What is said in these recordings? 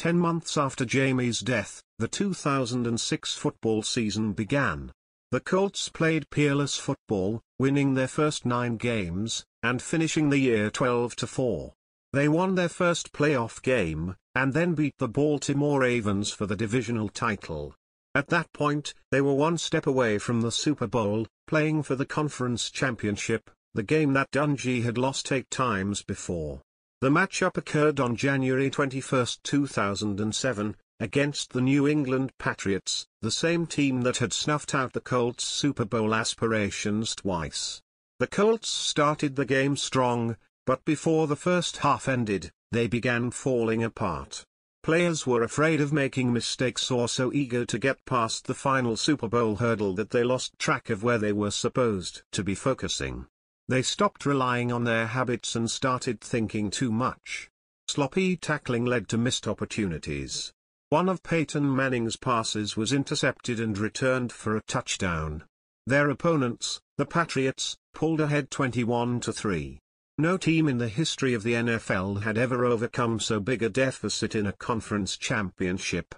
ten months after Jamie's death, the 2006 football season began. The Colts played peerless football, winning their first nine games, and finishing the year 12-4. They won their first playoff game, and then beat the Baltimore Ravens for the divisional title. At that point, they were one step away from the Super Bowl, playing for the conference championship, the game that Dungy had lost eight times before. The matchup occurred on January 21, 2007, against the New England Patriots, the same team that had snuffed out the Colts' Super Bowl aspirations twice. The Colts started the game strong, but before the first half ended, they began falling apart. Players were afraid of making mistakes or so eager to get past the final Super Bowl hurdle that they lost track of where they were supposed to be focusing. They stopped relying on their habits and started thinking too much. Sloppy tackling led to missed opportunities. One of Peyton Manning's passes was intercepted and returned for a touchdown. Their opponents, the Patriots, pulled ahead 21 to 3. No team in the history of the NFL had ever overcome so big a deficit in a conference championship.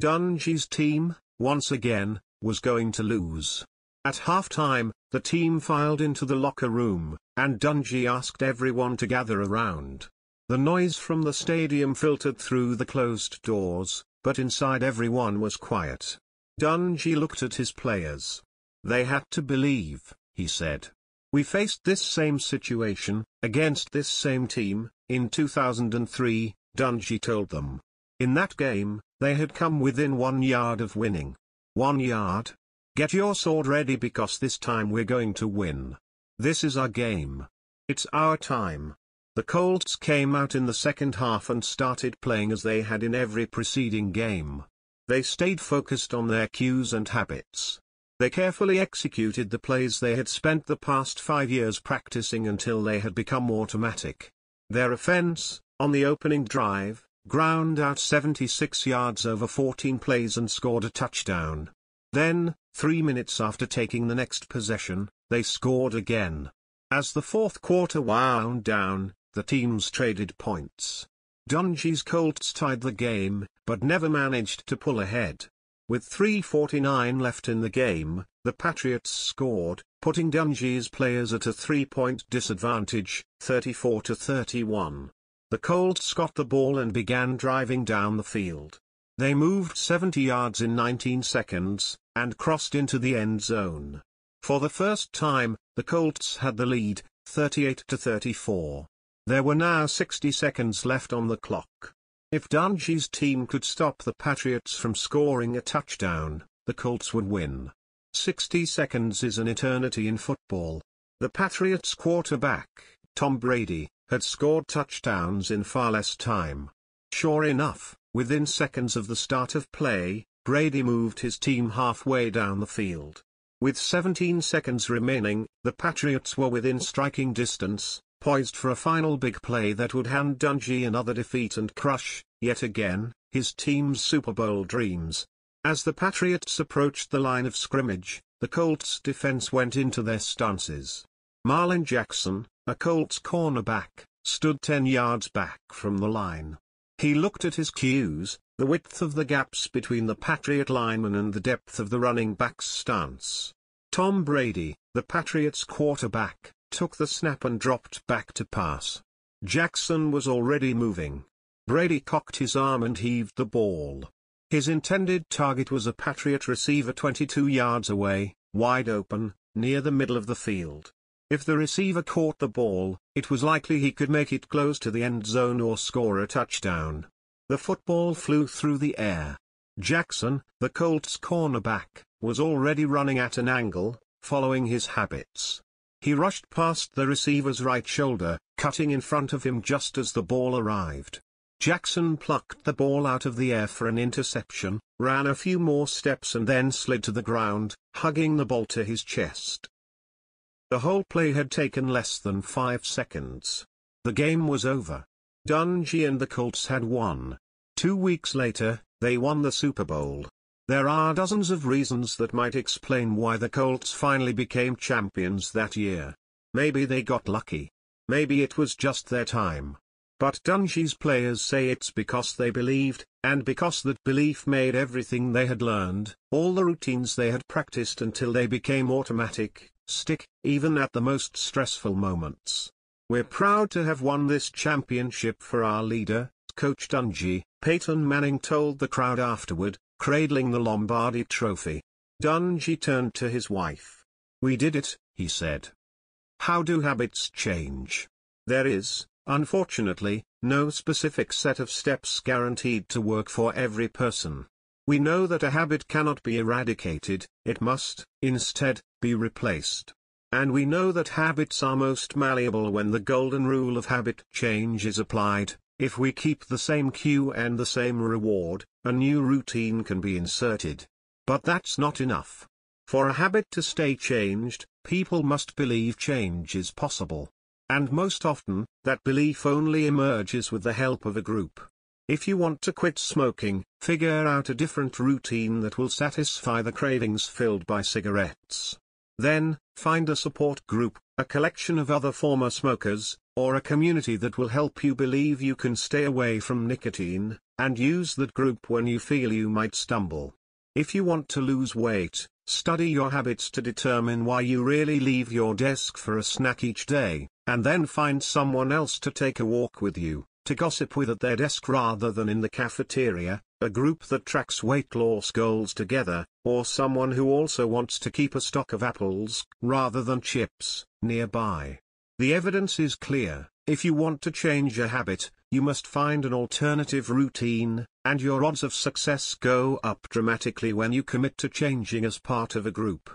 Dungy's team, once again, was going to lose. At halftime, the team filed into the locker room, and Dungy asked everyone to gather around. The noise from the stadium filtered through the closed doors, but inside everyone was quiet. Dungy looked at his players. They had to believe, he said. We faced this same situation, against this same team, in 2003, Dungy told them. In that game, they had come within one yard of winning. One yard? Get your sword ready because this time we're going to win. This is our game. It's our time. The Colts came out in the second half and started playing as they had in every preceding game. They stayed focused on their cues and habits. They carefully executed the plays they had spent the past five years practicing until they had become automatic. Their offense, on the opening drive, ground out 76 yards over 14 plays and scored a touchdown. Then, three minutes after taking the next possession, they scored again. As the fourth quarter wound down, the teams traded points. Dungy's Colts tied the game, but never managed to pull ahead. With 3.49 left in the game, the Patriots scored, putting Dungy's players at a three-point disadvantage, 34 to 31. The Colts got the ball and began driving down the field. They moved 70 yards in 19 seconds, and crossed into the end zone. For the first time, the Colts had the lead, 38 to 34. There were now 60 seconds left on the clock. If Dungy's team could stop the Patriots from scoring a touchdown, the Colts would win. 60 seconds is an eternity in football. The Patriots quarterback, Tom Brady, had scored touchdowns in far less time. Sure enough, within seconds of the start of play, Brady moved his team halfway down the field. With 17 seconds remaining, the Patriots were within striking distance, poised for a final big play that would hand Dungy another defeat and crush, yet again, his team's Super Bowl dreams. As the Patriots approached the line of scrimmage, the Colts defense went into their stances. Marlin Jackson, a Colts cornerback, stood 10 yards back from the line. He looked at his cues, the width of the gaps between the Patriot lineman and the depth of the running back's stance. Tom Brady, the Patriots quarterback, took the snap and dropped back to pass. Jackson was already moving. Brady cocked his arm and heaved the ball. His intended target was a Patriot receiver 22 yards away, wide open, near the middle of the field. If the receiver caught the ball, it was likely he could make it close to the end zone or score a touchdown. The football flew through the air. Jackson, the Colts cornerback, was already running at an angle, following his habits. He rushed past the receiver's right shoulder, cutting in front of him just as the ball arrived. Jackson plucked the ball out of the air for an interception, ran a few more steps and then slid to the ground, hugging the ball to his chest. The whole play had taken less than five seconds. The game was over. Dungy and the Colts had won. Two weeks later, they won the Super Bowl. There are dozens of reasons that might explain why the Colts finally became champions that year. Maybe they got lucky. Maybe it was just their time. But Dungy's players say it's because they believed, and because that belief made everything they had learned, all the routines they had practiced until they became automatic, stick, even at the most stressful moments. We're proud to have won this championship for our leader, Coach Dungy, Peyton Manning told the crowd afterward, cradling the Lombardi trophy. Dungy turned to his wife. We did it, he said. How do habits change? There is, Unfortunately, no specific set of steps guaranteed to work for every person. We know that a habit cannot be eradicated, it must, instead, be replaced. And we know that habits are most malleable when the golden rule of habit change is applied. If we keep the same cue and the same reward, a new routine can be inserted. But that's not enough. For a habit to stay changed, people must believe change is possible. And most often, that belief only emerges with the help of a group. If you want to quit smoking, figure out a different routine that will satisfy the cravings filled by cigarettes. Then, find a support group, a collection of other former smokers, or a community that will help you believe you can stay away from nicotine, and use that group when you feel you might stumble. If you want to lose weight, study your habits to determine why you really leave your desk for a snack each day. And then find someone else to take a walk with you, to gossip with at their desk rather than in the cafeteria, a group that tracks weight loss goals together, or someone who also wants to keep a stock of apples, rather than chips, nearby. The evidence is clear, if you want to change a habit, you must find an alternative routine, and your odds of success go up dramatically when you commit to changing as part of a group.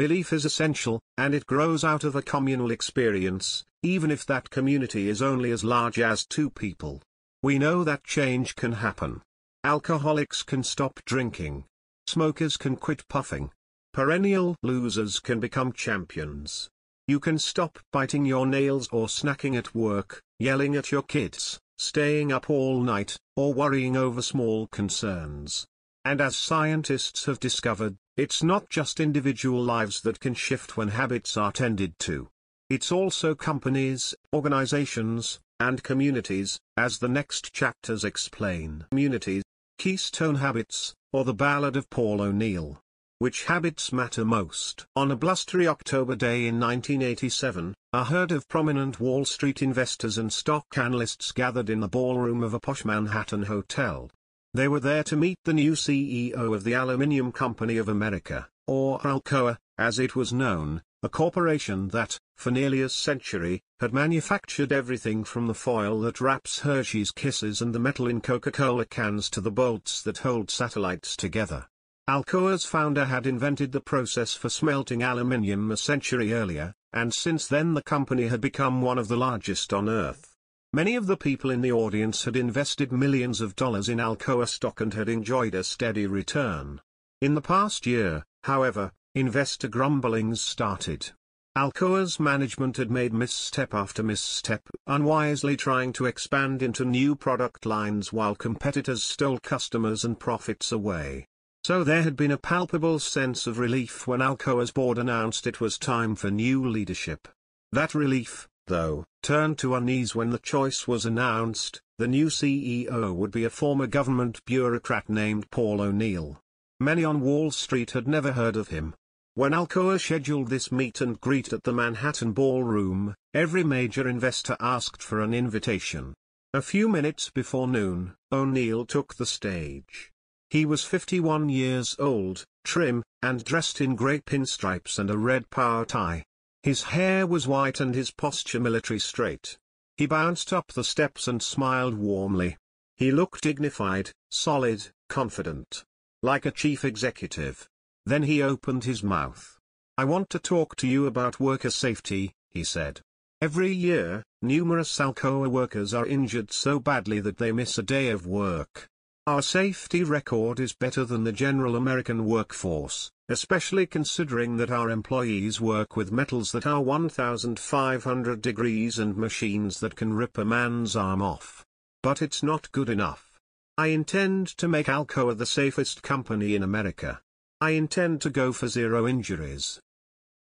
Belief is essential, and it grows out of a communal experience, even if that community is only as large as two people. We know that change can happen. Alcoholics can stop drinking. Smokers can quit puffing. Perennial losers can become champions. You can stop biting your nails or snacking at work, yelling at your kids, staying up all night, or worrying over small concerns. And as scientists have discovered, it's not just individual lives that can shift when habits are tended to. It's also companies, organizations, and communities, as the next chapters explain. Communities, Keystone Habits, or the Ballad of Paul O'Neill. Which habits matter most? On a blustery October day in 1987, a herd of prominent Wall Street investors and stock analysts gathered in the ballroom of a posh Manhattan hotel. They were there to meet the new CEO of the Aluminium Company of America, or Alcoa, as it was known, a corporation that, for nearly a century, had manufactured everything from the foil that wraps Hershey's Kisses and the metal in Coca-Cola cans to the bolts that hold satellites together. Alcoa's founder had invented the process for smelting aluminium a century earlier, and since then the company had become one of the largest on Earth. Many of the people in the audience had invested millions of dollars in Alcoa stock and had enjoyed a steady return. In the past year, however, investor grumblings started. Alcoa's management had made misstep after misstep, unwisely trying to expand into new product lines while competitors stole customers and profits away. So there had been a palpable sense of relief when Alcoa's board announced it was time for new leadership. That relief, though, turned to unease when the choice was announced, the new CEO would be a former government bureaucrat named Paul O'Neill. Many on Wall Street had never heard of him. When Alcoa scheduled this meet and greet at the Manhattan Ballroom, every major investor asked for an invitation. A few minutes before noon, O'Neill took the stage. He was 51 years old, trim, and dressed in grey pinstripes and a red power tie. His hair was white and his posture military straight. He bounced up the steps and smiled warmly. He looked dignified, solid, confident like a chief executive. Then he opened his mouth. I want to talk to you about worker safety, he said. Every year, numerous Alcoa workers are injured so badly that they miss a day of work. Our safety record is better than the general American workforce, especially considering that our employees work with metals that are 1500 degrees and machines that can rip a man's arm off. But it's not good enough. I intend to make Alcoa the safest company in America. I intend to go for zero injuries.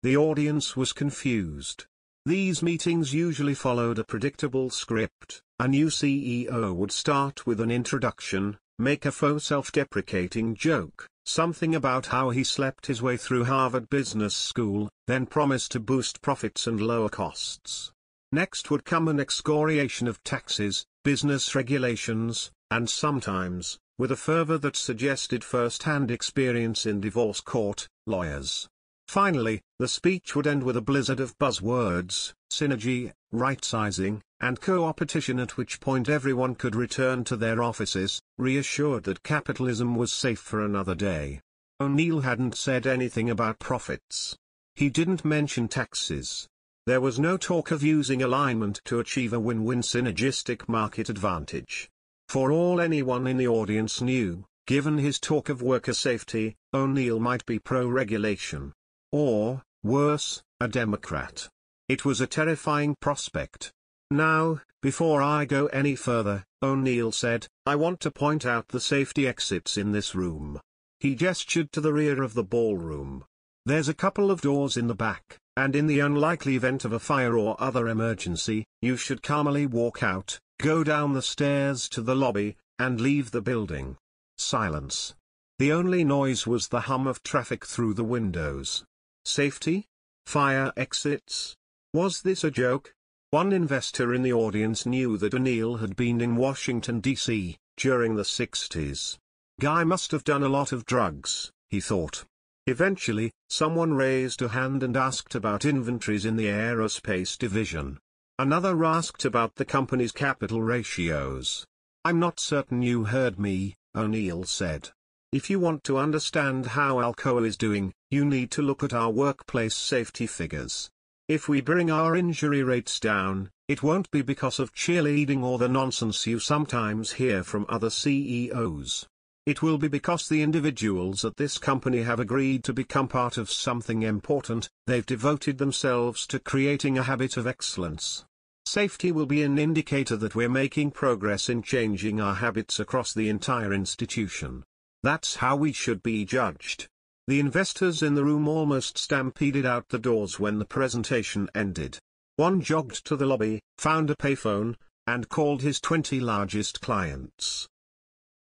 The audience was confused. These meetings usually followed a predictable script. A new CEO would start with an introduction, make a faux self-deprecating joke, something about how he slept his way through Harvard Business School, then promise to boost profits and lower costs. Next would come an excoriation of taxes, business regulations, and sometimes, with a fervor that suggested first-hand experience in divorce court, lawyers. Finally, the speech would end with a blizzard of buzzwords, synergy, right-sizing, and co-opetition at which point everyone could return to their offices, reassured that capitalism was safe for another day. O'Neill hadn't said anything about profits. He didn't mention taxes. There was no talk of using alignment to achieve a win-win synergistic market advantage. For all anyone in the audience knew, given his talk of worker safety, O'Neill might be pro-regulation. Or, worse, a Democrat. It was a terrifying prospect. Now, before I go any further, O'Neill said, I want to point out the safety exits in this room. He gestured to the rear of the ballroom. There's a couple of doors in the back, and in the unlikely event of a fire or other emergency, you should calmly walk out, go down the stairs to the lobby, and leave the building. Silence. The only noise was the hum of traffic through the windows. Safety? Fire exits? Was this a joke? One investor in the audience knew that O'Neill had been in Washington, D.C., during the 60s. Guy must have done a lot of drugs, he thought. Eventually, someone raised a hand and asked about inventories in the aerospace division. Another asked about the company's capital ratios. I'm not certain you heard me, O'Neill said. If you want to understand how Alcoa is doing, you need to look at our workplace safety figures. If we bring our injury rates down, it won't be because of cheerleading or the nonsense you sometimes hear from other CEOs. It will be because the individuals at this company have agreed to become part of something important, they've devoted themselves to creating a habit of excellence. Safety will be an indicator that we're making progress in changing our habits across the entire institution. That's how we should be judged. The investors in the room almost stampeded out the doors when the presentation ended. One jogged to the lobby, found a payphone, and called his 20 largest clients.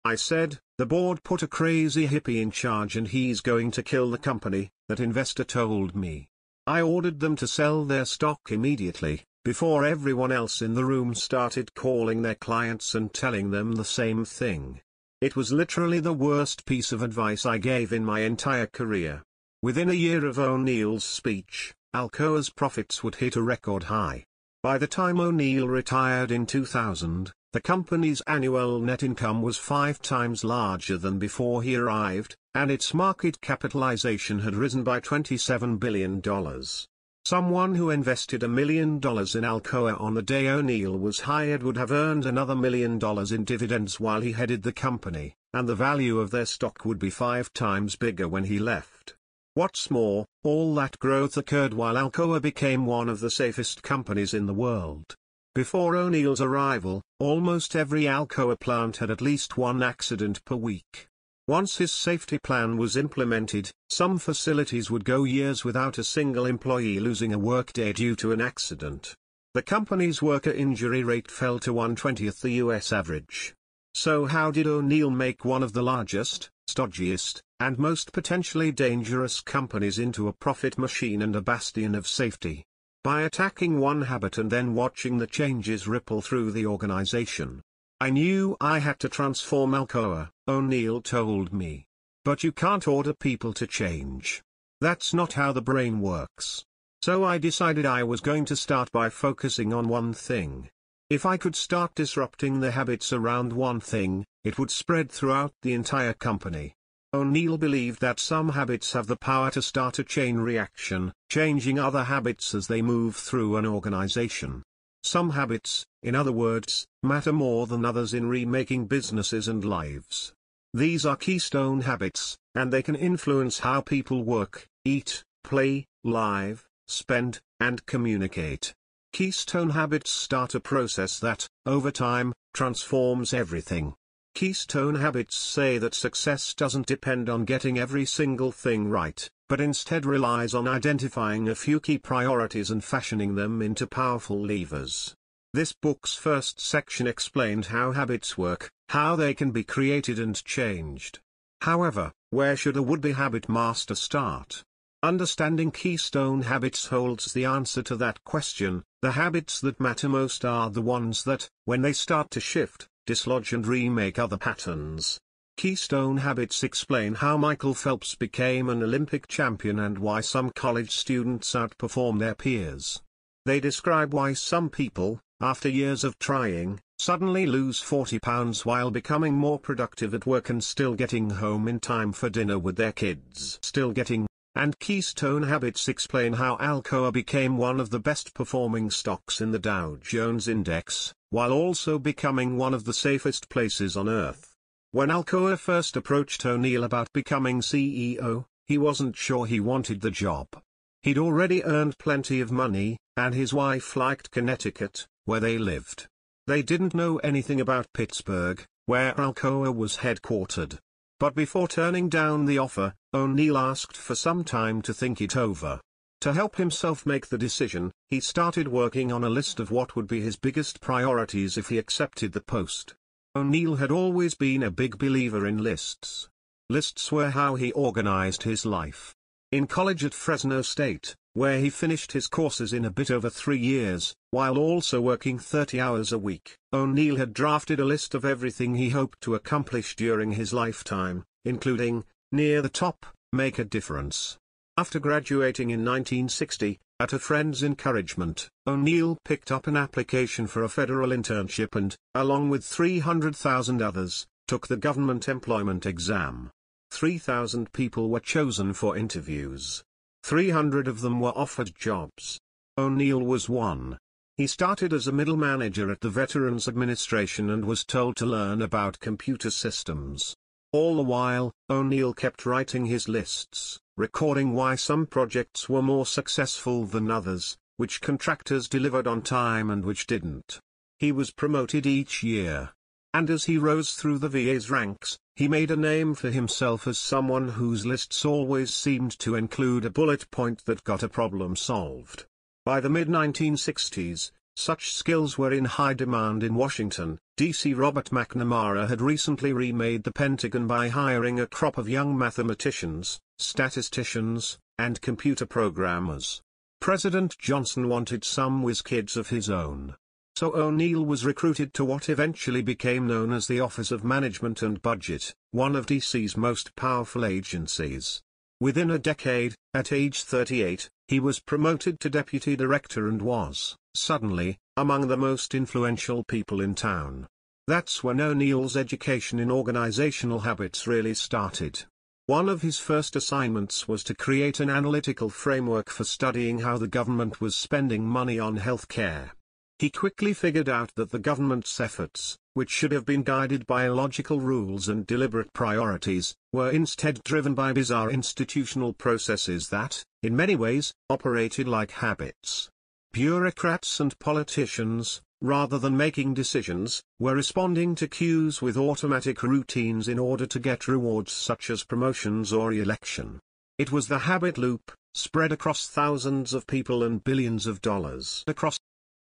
I said, the board put a crazy hippie in charge and he's going to kill the company, that investor told me. I ordered them to sell their stock immediately, before everyone else in the room started calling their clients and telling them the same thing. It was literally the worst piece of advice I gave in my entire career. Within a year of O'Neill's speech, Alcoa's profits would hit a record high. By the time O'Neill retired in 2000, the company's annual net income was five times larger than before he arrived, and its market capitalization had risen by $27 billion. Someone who invested a million dollars in Alcoa on the day O'Neill was hired would have earned another million dollars in dividends while he headed the company, and the value of their stock would be five times bigger when he left. What's more, all that growth occurred while Alcoa became one of the safest companies in the world. Before O'Neill's arrival, almost every Alcoa plant had at least one accident per week. Once his safety plan was implemented, some facilities would go years without a single employee losing a workday due to an accident. The company's worker injury rate fell to 1/20th the US average. So how did O'Neill make one of the largest, stodgiest, and most potentially dangerous companies into a profit machine and a bastion of safety? by attacking one habit and then watching the changes ripple through the organization. I knew I had to transform Alcoa, O'Neill told me. But you can't order people to change. That's not how the brain works. So I decided I was going to start by focusing on one thing. If I could start disrupting the habits around one thing, it would spread throughout the entire company. O'Neill believed that some habits have the power to start a chain reaction, changing other habits as they move through an organization. Some habits, in other words, matter more than others in remaking businesses and lives. These are keystone habits, and they can influence how people work, eat, play, live, spend, and communicate. Keystone habits start a process that, over time, transforms everything. Keystone habits say that success doesn't depend on getting every single thing right, but instead relies on identifying a few key priorities and fashioning them into powerful levers. This book's first section explained how habits work, how they can be created and changed. However, where should a would-be habit master start? Understanding keystone habits holds the answer to that question. The habits that matter most are the ones that, when they start to shift, dislodge and remake other patterns. Keystone habits explain how Michael Phelps became an Olympic champion and why some college students outperform their peers. They describe why some people, after years of trying, suddenly lose 40 pounds while becoming more productive at work and still getting home in time for dinner with their kids. Still getting, and Keystone Habits explain how Alcoa became one of the best performing stocks in the Dow Jones Index, while also becoming one of the safest places on earth. When Alcoa first approached O'Neill about becoming CEO, he wasn't sure he wanted the job. He'd already earned plenty of money, and his wife liked Connecticut, where they lived. They didn't know anything about Pittsburgh, where Alcoa was headquartered. But before turning down the offer, O'Neill asked for some time to think it over. To help himself make the decision, he started working on a list of what would be his biggest priorities if he accepted the post. O'Neill had always been a big believer in lists. Lists were how he organized his life. In college at Fresno State, where he finished his courses in a bit over three years, while also working 30 hours a week, O'Neill had drafted a list of everything he hoped to accomplish during his lifetime, including, near the top, make a difference. After graduating in 1960, at a friend's encouragement, O'Neill picked up an application for a federal internship and, along with 300,000 others, took the government employment exam. 3,000 people were chosen for interviews. 300 of them were offered jobs. O'Neill was one. He started as a middle manager at the Veterans Administration and was told to learn about computer systems. All the while, O'Neill kept writing his lists, recording why some projects were more successful than others, which contractors delivered on time and which didn't. He was promoted each year. And as he rose through the VA's ranks, he made a name for himself as someone whose lists always seemed to include a bullet point that got a problem solved. By the mid-1960s, such skills were in high demand in Washington, D.C. Robert McNamara had recently remade the Pentagon by hiring a crop of young mathematicians, statisticians, and computer programmers. President Johnson wanted some whiz kids of his own. So O'Neill was recruited to what eventually became known as the Office of Management and Budget, one of DC's most powerful agencies. Within a decade, at age 38, he was promoted to deputy director and was, suddenly, among the most influential people in town. That's when O'Neill's education in organizational habits really started. One of his first assignments was to create an analytical framework for studying how the government was spending money on healthcare. He quickly figured out that the government's efforts, which should have been guided by logical rules and deliberate priorities, were instead driven by bizarre institutional processes that, in many ways, operated like habits. Bureaucrats and politicians, rather than making decisions, were responding to cues with automatic routines in order to get rewards such as promotions or election. It was the habit loop, spread across thousands of people and billions of dollars across.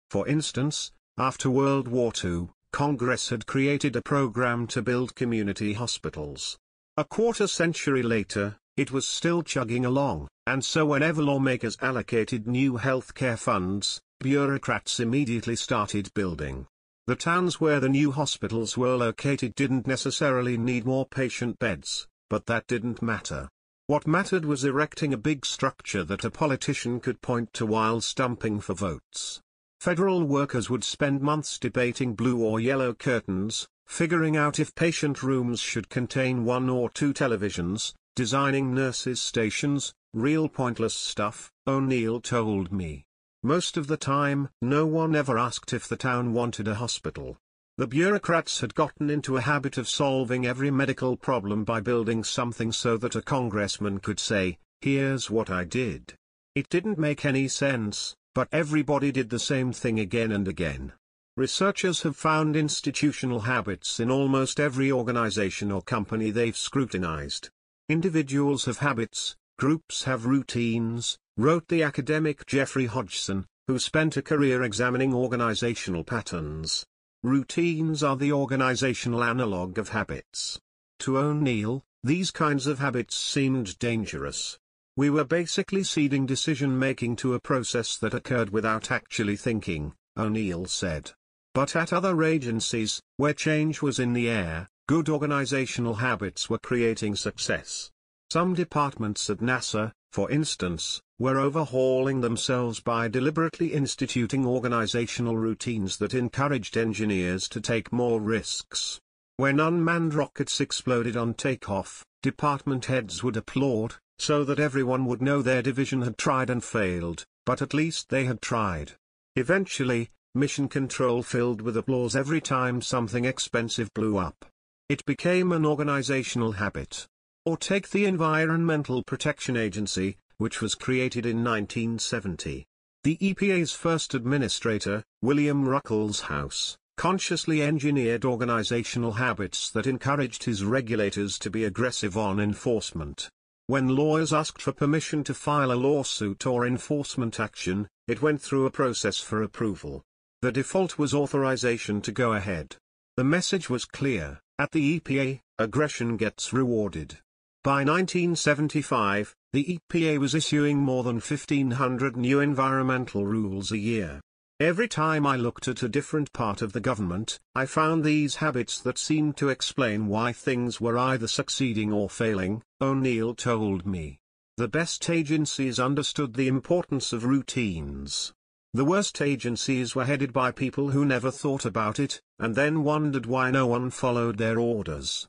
For instance, after World War II, Congress had created a program to build community hospitals. A quarter century later, it was still chugging along, and so whenever lawmakers allocated new healthcare funds, bureaucrats immediately started building. The towns where the new hospitals were located didn't necessarily need more patient beds, but that didn't matter. What mattered was erecting a big structure that a politician could point to while stumping for votes. Federal workers would spend months debating blue or yellow curtains, figuring out if patient rooms should contain one or two televisions, designing nurses' stations, real pointless stuff, O'Neill told me. Most of the time, no one ever asked if the town wanted a hospital. The bureaucrats had gotten into a habit of solving every medical problem by building something so that a congressman could say, here's what I did. It didn't make any sense, but everybody did the same thing again and again. Researchers have found institutional habits in almost every organization or company they've scrutinized. Individuals have habits, Groups have routines, wrote the academic Geoffrey Hodgson, who spent a career examining organizational patterns. Routines are the organizational analog of habits. To O'Neill, these kinds of habits seemed dangerous. We were basically ceding decision-making to a process that occurred without actually thinking, O'Neill said. But at other agencies, where change was in the air, good organizational habits were creating success. Some departments at NASA, for instance, were overhauling themselves by deliberately instituting organizational routines that encouraged engineers to take more risks. When unmanned rockets exploded on takeoff, department heads would applaud, so that everyone would know their division had tried and failed, but at least they had tried. Eventually, mission control filled with applause every time something expensive blew up. It became an organizational habit. Or take the Environmental Protection Agency, which was created in 1970. The EPA's first administrator, William Ruckelshaus, consciously engineered organizational habits that encouraged his regulators to be aggressive on enforcement. When lawyers asked for permission to file a lawsuit or enforcement action, it went through a process for approval. The default was authorization to go ahead. The message was clear, at the EPA, aggression gets rewarded. By 1975, the EPA was issuing more than 1500 new environmental rules a year. Every time I looked at a different part of the government, I found these habits that seemed to explain why things were either succeeding or failing, O'Neill told me. The best agencies understood the importance of routines. The worst agencies were headed by people who never thought about it, and then wondered why no one followed their orders.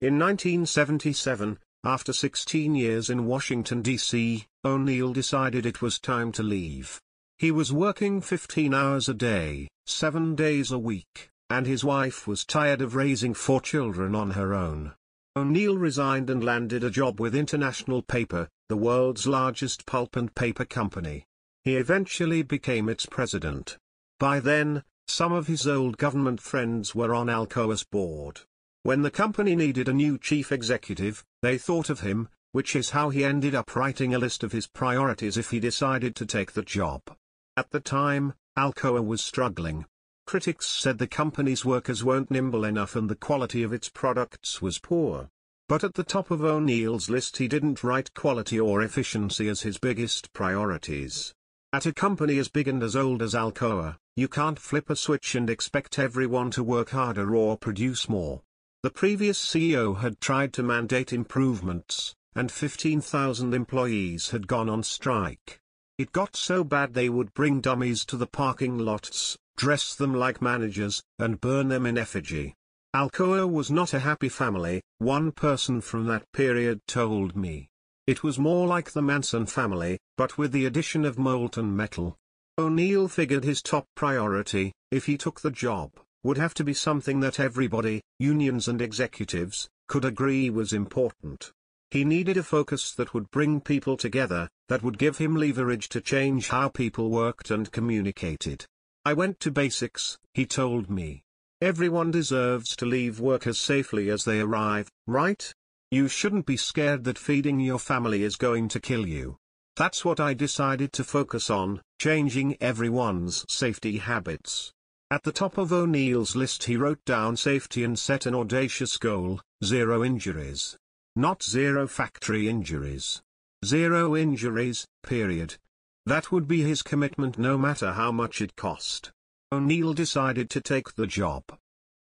In 1977, after 16 years in Washington, D.C., O'Neill decided it was time to leave. He was working 15 hours a day, 7 days a week, and his wife was tired of raising four children on her own. O'Neill resigned and landed a job with International Paper, the world's largest pulp and paper company. He eventually became its president. By then, some of his old government friends were on Alcoa's board. When the company needed a new chief executive, they thought of him, which is how he ended up writing a list of his priorities if he decided to take the job. At the time, Alcoa was struggling. Critics said the company's workers weren't nimble enough and the quality of its products was poor. But at the top of O'Neill's list he didn't write quality or efficiency as his biggest priorities. At a company as big and as old as Alcoa, you can't flip a switch and expect everyone to work harder or produce more. The previous CEO had tried to mandate improvements, and 15,000 employees had gone on strike. It got so bad they would bring dummies to the parking lots, dress them like managers, and burn them in effigy. Alcoa was not a happy family, one person from that period told me. It was more like the Manson family, but with the addition of molten metal. O'Neill figured his top priority, if he took the job, would have to be something that everybody, unions and executives, could agree was important. He needed a focus that would bring people together, that would give him leverage to change how people worked and communicated. I went to basics, he told me. Everyone deserves to leave work as safely as they arrive, right? You shouldn't be scared that feeding your family is going to kill you. That's what I decided to focus on, changing everyone's safety habits. At the top of O'Neill's list he wrote down safety and set an audacious goal, zero injuries. Not zero factory injuries. Zero injuries, period. That would be his commitment no matter how much it cost. O'Neill decided to take the job.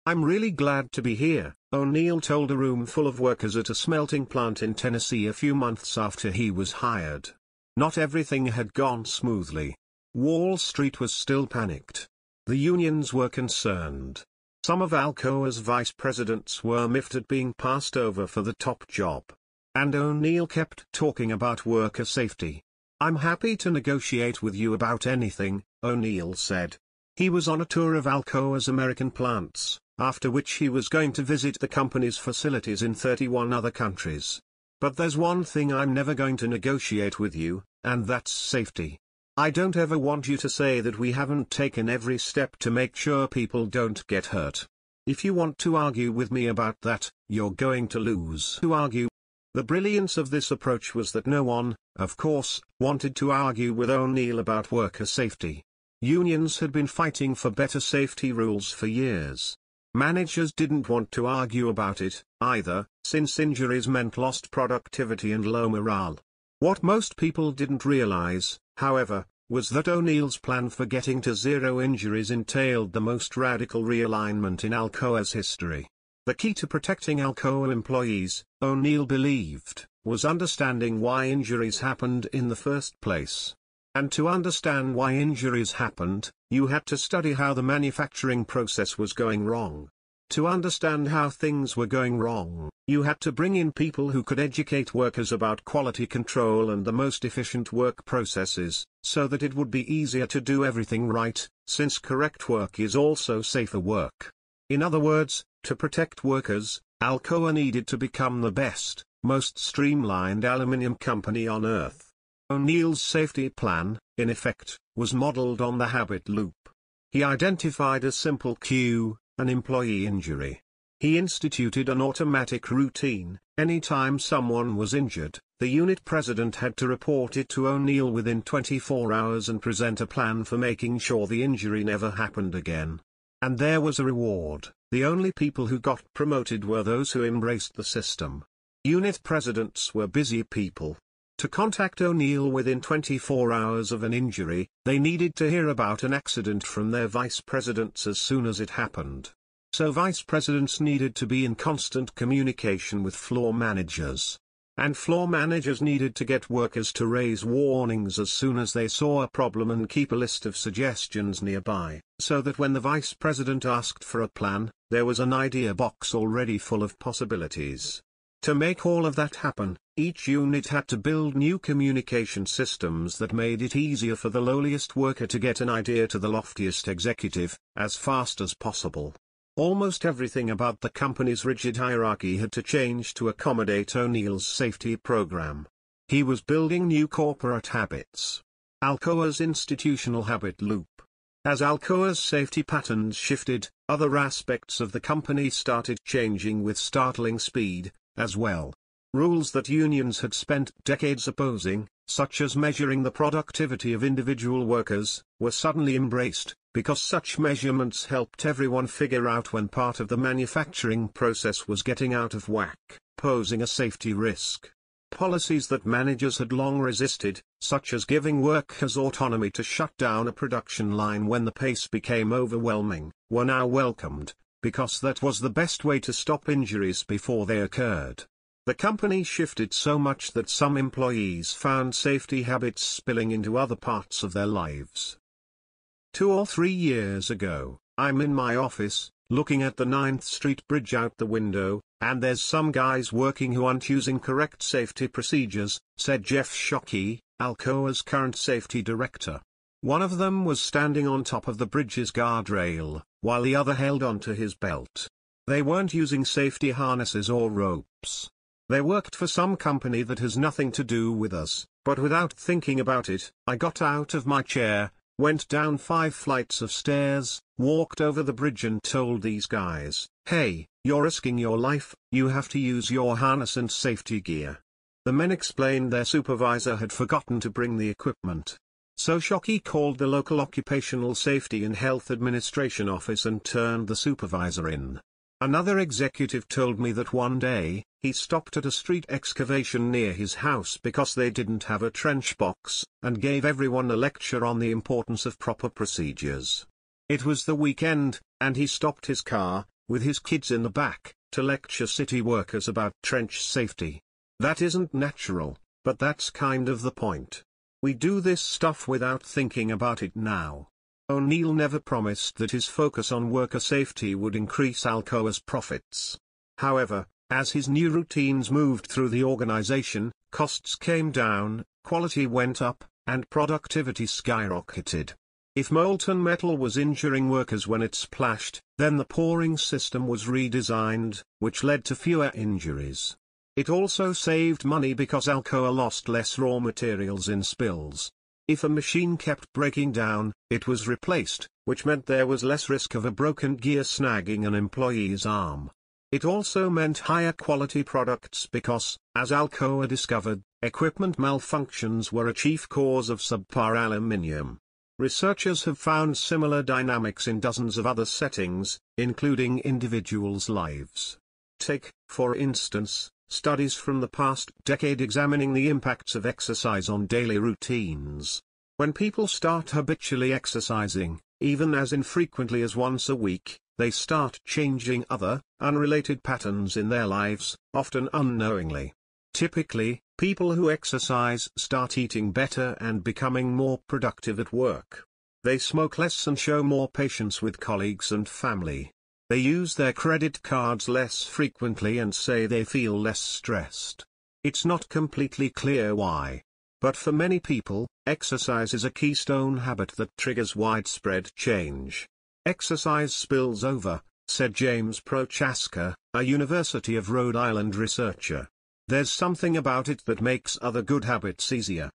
I'm really glad to be here, O'Neill told a room full of workers at a smelting plant in Tennessee a few months after he was hired. Not everything had gone smoothly. Wall Street was still panicked. The unions were concerned. Some of Alcoa's vice presidents were miffed at being passed over for the top job. And O'Neill kept talking about worker safety. I'm happy to negotiate with you about anything, O'Neill said. He was on a tour of Alcoa's American plants, after which he was going to visit the company's facilities in 31 other countries. But there's one thing I'm never going to negotiate with you, and that's safety. I don't ever want you to say that we haven't taken every step to make sure people don't get hurt. If you want to argue with me about that, you're going to lose. To argue The brilliance of this approach was that no one, of course, wanted to argue with O'Neill about worker safety. Unions had been fighting for better safety rules for years. Managers didn't want to argue about it, either, since injuries meant lost productivity and low morale. What most people didn't realize, however, was that O'Neill's plan for getting to zero injuries entailed the most radical realignment in Alcoa's history. The key to protecting Alcoa employees, O'Neill believed, was understanding why injuries happened in the first place. And to understand why injuries happened, you had to study how the manufacturing process was going wrong. To understand how things were going wrong, you had to bring in people who could educate workers about quality control and the most efficient work processes, so that it would be easier to do everything right, since correct work is also safer work. In other words, to protect workers, Alcoa needed to become the best, most streamlined aluminium company on earth. O'Neill's safety plan, in effect, was modeled on the habit loop. He identified a simple cue, an employee injury. He instituted an automatic routine, anytime someone was injured, the unit president had to report it to O'Neill within 24 hours and present a plan for making sure the injury never happened again. And there was a reward, the only people who got promoted were those who embraced the system. Unit presidents were busy people, to contact O'Neill within 24 hours of an injury, they needed to hear about an accident from their vice presidents as soon as it happened. So vice presidents needed to be in constant communication with floor managers. And floor managers needed to get workers to raise warnings as soon as they saw a problem and keep a list of suggestions nearby, so that when the vice president asked for a plan, there was an idea box already full of possibilities. To make all of that happen, each unit had to build new communication systems that made it easier for the lowliest worker to get an idea to the loftiest executive, as fast as possible. Almost everything about the company's rigid hierarchy had to change to accommodate O'Neill's safety program. He was building new corporate habits. Alcoa's institutional habit loop. As Alcoa's safety patterns shifted, other aspects of the company started changing with startling speed, as well. Rules that unions had spent decades opposing, such as measuring the productivity of individual workers, were suddenly embraced, because such measurements helped everyone figure out when part of the manufacturing process was getting out of whack, posing a safety risk. Policies that managers had long resisted, such as giving workers autonomy to shut down a production line when the pace became overwhelming, were now welcomed, because that was the best way to stop injuries before they occurred. The company shifted so much that some employees found safety habits spilling into other parts of their lives. Two or three years ago, I'm in my office, looking at the 9th Street Bridge out the window, and there's some guys working who aren't using correct safety procedures, said Jeff Shockey, Alcoa's current safety director. One of them was standing on top of the bridge's guardrail, while the other held onto his belt. They weren't using safety harnesses or ropes. They worked for some company that has nothing to do with us, but without thinking about it, I got out of my chair, went down five flights of stairs, walked over the bridge and told these guys, hey, you're risking your life, you have to use your harness and safety gear. The men explained their supervisor had forgotten to bring the equipment. So Shockey called the local Occupational Safety and Health Administration office and turned the supervisor in. Another executive told me that one day, he stopped at a street excavation near his house because they didn't have a trench box, and gave everyone a lecture on the importance of proper procedures. It was the weekend, and he stopped his car, with his kids in the back, to lecture city workers about trench safety. That isn't natural, but that's kind of the point. We do this stuff without thinking about it now. O'Neill never promised that his focus on worker safety would increase Alcoa's profits. However, as his new routines moved through the organization, costs came down, quality went up, and productivity skyrocketed. If molten metal was injuring workers when it splashed, then the pouring system was redesigned, which led to fewer injuries. It also saved money because Alcoa lost less raw materials in spills. If a machine kept breaking down, it was replaced, which meant there was less risk of a broken gear snagging an employee's arm. It also meant higher quality products because, as Alcoa discovered, equipment malfunctions were a chief cause of subpar aluminium. Researchers have found similar dynamics in dozens of other settings, including individuals' lives. Take, for instance, studies from the past decade examining the impacts of exercise on daily routines. When people start habitually exercising, even as infrequently as once a week, they start changing other, unrelated patterns in their lives, often unknowingly. Typically, people who exercise start eating better and becoming more productive at work. They smoke less and show more patience with colleagues and family. They use their credit cards less frequently and say they feel less stressed. It's not completely clear why. But for many people, exercise is a keystone habit that triggers widespread change. Exercise spills over, said James Prochaska, a University of Rhode Island researcher. There's something about it that makes other good habits easier.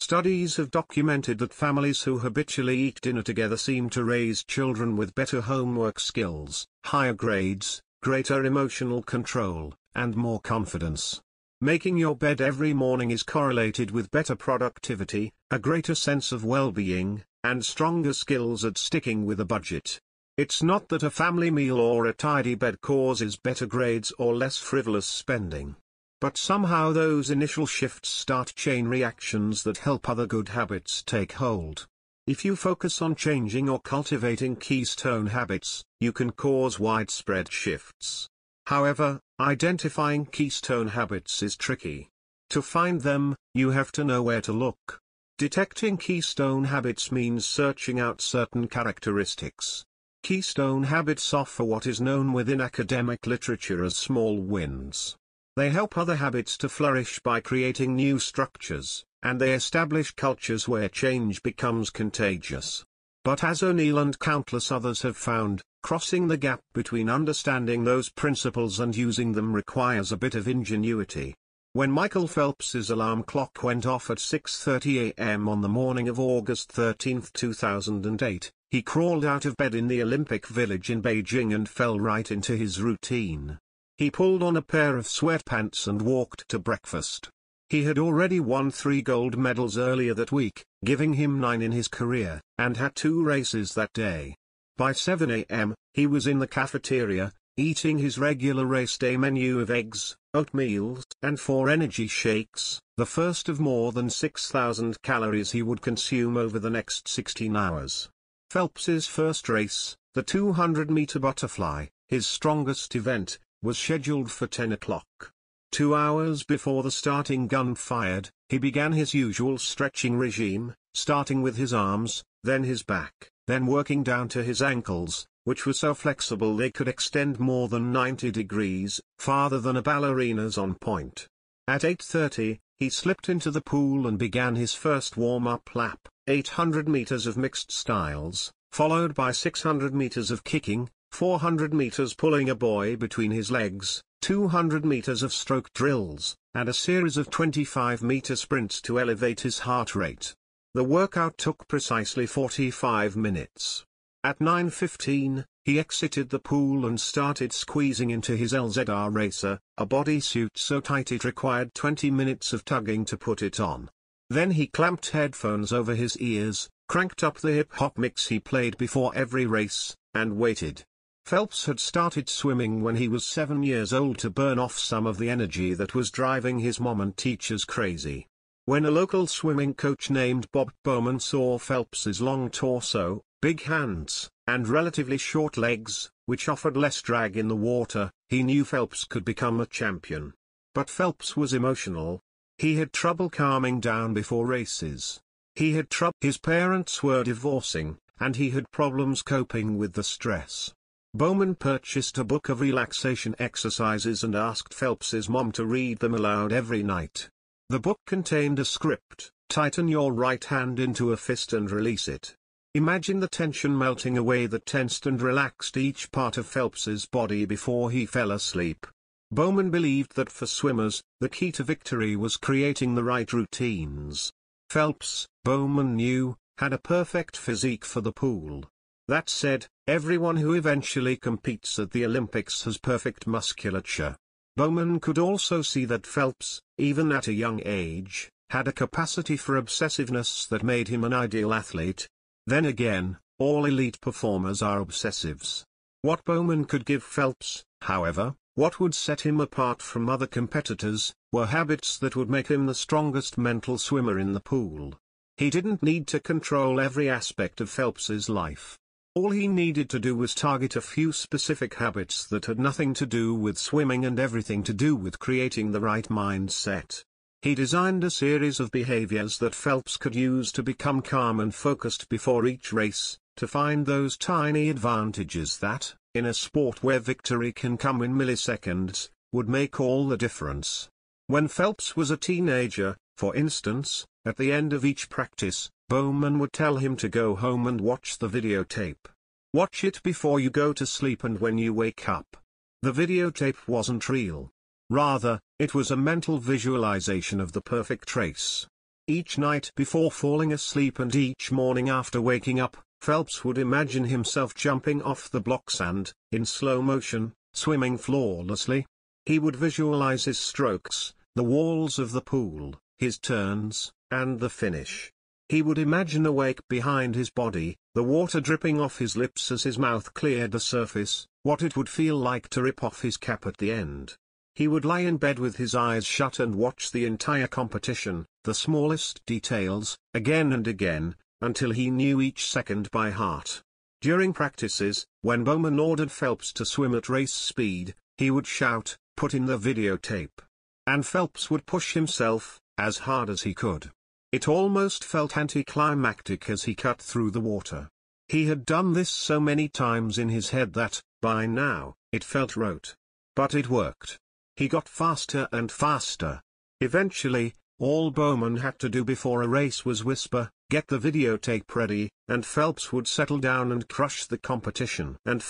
Studies have documented that families who habitually eat dinner together seem to raise children with better homework skills, higher grades, greater emotional control, and more confidence. Making your bed every morning is correlated with better productivity, a greater sense of well-being, and stronger skills at sticking with a budget. It's not that a family meal or a tidy bed causes better grades or less frivolous spending. But somehow those initial shifts start chain reactions that help other good habits take hold. If you focus on changing or cultivating keystone habits, you can cause widespread shifts. However, identifying keystone habits is tricky. To find them, you have to know where to look. Detecting keystone habits means searching out certain characteristics. Keystone habits offer what is known within academic literature as small wins. They help other habits to flourish by creating new structures, and they establish cultures where change becomes contagious. But as O'Neill and countless others have found, crossing the gap between understanding those principles and using them requires a bit of ingenuity. When Michael Phelps's alarm clock went off at 6.30 am on the morning of August 13, 2008, he crawled out of bed in the Olympic Village in Beijing and fell right into his routine. He pulled on a pair of sweatpants and walked to breakfast. He had already won three gold medals earlier that week, giving him nine in his career, and had two races that day. By 7 a.m., he was in the cafeteria, eating his regular race day menu of eggs, oatmeal, and four energy shakes, the first of more than 6,000 calories he would consume over the next 16 hours. Phelps's first race, the 200-meter butterfly, his strongest event, was scheduled for 10 o'clock. Two hours before the starting gun fired, he began his usual stretching regime, starting with his arms, then his back, then working down to his ankles, which were so flexible they could extend more than 90 degrees, farther than a ballerina's on point. At 8.30, he slipped into the pool and began his first warm-up lap, 800 meters of mixed styles, followed by 600 meters of kicking, 400 meters pulling a buoy between his legs, 200 meters of stroke drills, and a series of 25 meter sprints to elevate his heart rate. The workout took precisely 45 minutes. At 9.15, he exited the pool and started squeezing into his LZR Racer, a bodysuit so tight it required 20 minutes of tugging to put it on. Then he clamped headphones over his ears, cranked up the hip-hop mix he played before every race, and waited. Phelps had started swimming when he was seven years old to burn off some of the energy that was driving his mom and teachers crazy. When a local swimming coach named Bob Bowman saw Phelps's long torso, big hands, and relatively short legs, which offered less drag in the water, he knew Phelps could become a champion. But Phelps was emotional. He had trouble calming down before races. He had trouble. His parents were divorcing, and he had problems coping with the stress. Bowman purchased a book of relaxation exercises and asked Phelps's mom to read them aloud every night. The book contained a script, tighten your right hand into a fist and release it. Imagine the tension melting away that tensed and relaxed each part of Phelps's body before he fell asleep. Bowman believed that for swimmers, the key to victory was creating the right routines. Phelps, Bowman knew, had a perfect physique for the pool. That said, everyone who eventually competes at the Olympics has perfect musculature. Bowman could also see that Phelps, even at a young age, had a capacity for obsessiveness that made him an ideal athlete. Then again, all elite performers are obsessives. What Bowman could give Phelps, however, what would set him apart from other competitors, were habits that would make him the strongest mental swimmer in the pool. He didn't need to control every aspect of Phelps's life. All he needed to do was target a few specific habits that had nothing to do with swimming and everything to do with creating the right mindset. He designed a series of behaviors that Phelps could use to become calm and focused before each race, to find those tiny advantages that, in a sport where victory can come in milliseconds, would make all the difference. When Phelps was a teenager, for instance, at the end of each practice, Bowman would tell him to go home and watch the videotape. Watch it before you go to sleep and when you wake up. The videotape wasn't real. Rather, it was a mental visualization of the perfect race. Each night before falling asleep and each morning after waking up, Phelps would imagine himself jumping off the blocks and, in slow motion, swimming flawlessly. He would visualize his strokes, the walls of the pool, his turns, and the finish. He would imagine a wake behind his body, the water dripping off his lips as his mouth cleared the surface, what it would feel like to rip off his cap at the end. He would lie in bed with his eyes shut and watch the entire competition, the smallest details, again and again, until he knew each second by heart. During practices, when Bowman ordered Phelps to swim at race speed, he would shout, put in the videotape. And Phelps would push himself, as hard as he could. It almost felt anticlimactic as he cut through the water. He had done this so many times in his head that, by now, it felt rote. But it worked. He got faster and faster. Eventually, all Bowman had to do before a race was whisper, get the videotape ready, and Phelps would settle down and crush the competition. And,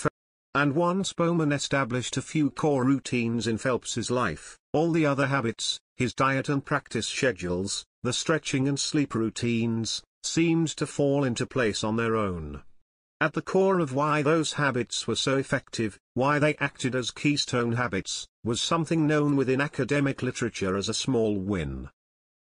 and once Bowman established a few core routines in Phelps's life, all the other habits, his diet and practice schedules, the stretching and sleep routines, seemed to fall into place on their own. At the core of why those habits were so effective, why they acted as keystone habits, was something known within academic literature as a small win.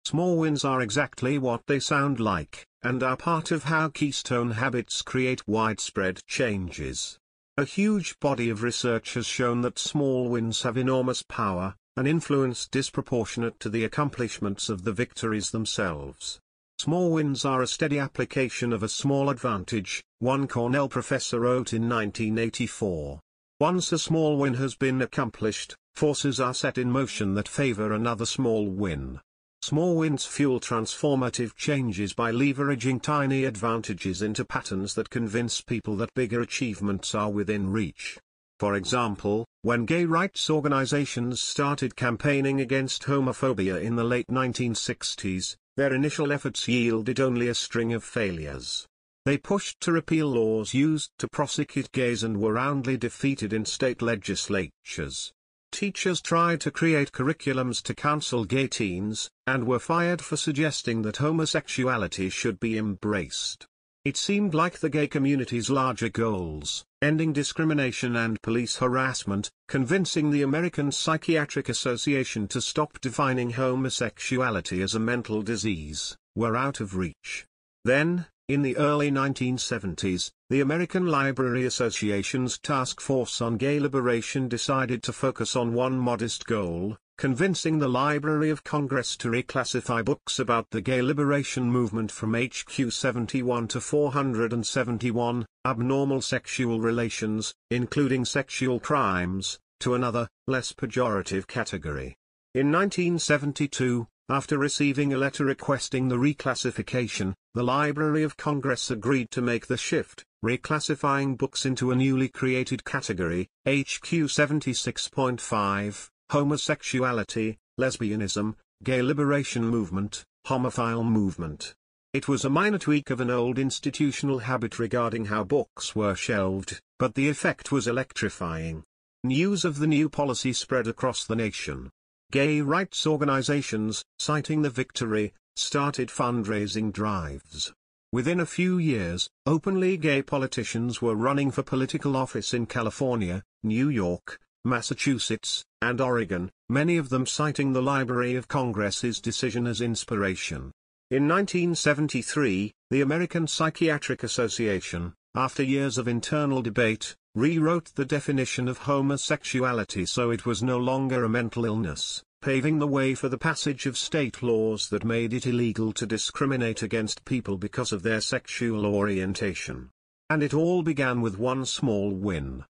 Small wins are exactly what they sound like, and are part of how keystone habits create widespread changes. A huge body of research has shown that small wins have enormous power, an influence disproportionate to the accomplishments of the victories themselves. Small wins are a steady application of a small advantage, one Cornell professor wrote in 1984. Once a small win has been accomplished, forces are set in motion that favor another small win. Small wins fuel transformative changes by leveraging tiny advantages into patterns that convince people that bigger achievements are within reach. For example, when gay rights organizations started campaigning against homophobia in the late 1960s, their initial efforts yielded only a string of failures. They pushed to repeal laws used to prosecute gays and were roundly defeated in state legislatures. Teachers tried to create curriculums to counsel gay teens, and were fired for suggesting that homosexuality should be embraced. It seemed like the gay community's larger goals, ending discrimination and police harassment, convincing the American Psychiatric Association to stop defining homosexuality as a mental disease, were out of reach. Then, in the early 1970s, the American Library Association's Task Force on Gay Liberation decided to focus on one modest goal, convincing the Library of Congress to reclassify books about the gay liberation movement from HQ 71 to 471, abnormal sexual relations, including sexual crimes, to another, less pejorative category. In 1972, after receiving a letter requesting the reclassification, the Library of Congress agreed to make the shift, reclassifying books into a newly created category, HQ 76.5, homosexuality, lesbianism, gay liberation movement, homophile movement. It was a minor tweak of an old institutional habit regarding how books were shelved, but the effect was electrifying. News of the new policy spread across the nation. Gay rights organizations, citing the victory, started fundraising drives. Within a few years, openly gay politicians were running for political office in California, New York, Massachusetts, and Oregon, many of them citing the Library of Congress's decision as inspiration. In 1973, the American Psychiatric Association, after years of internal debate, rewrote the definition of homosexuality so it was no longer a mental illness, paving the way for the passage of state laws that made it illegal to discriminate against people because of their sexual orientation. And it all began with one small win.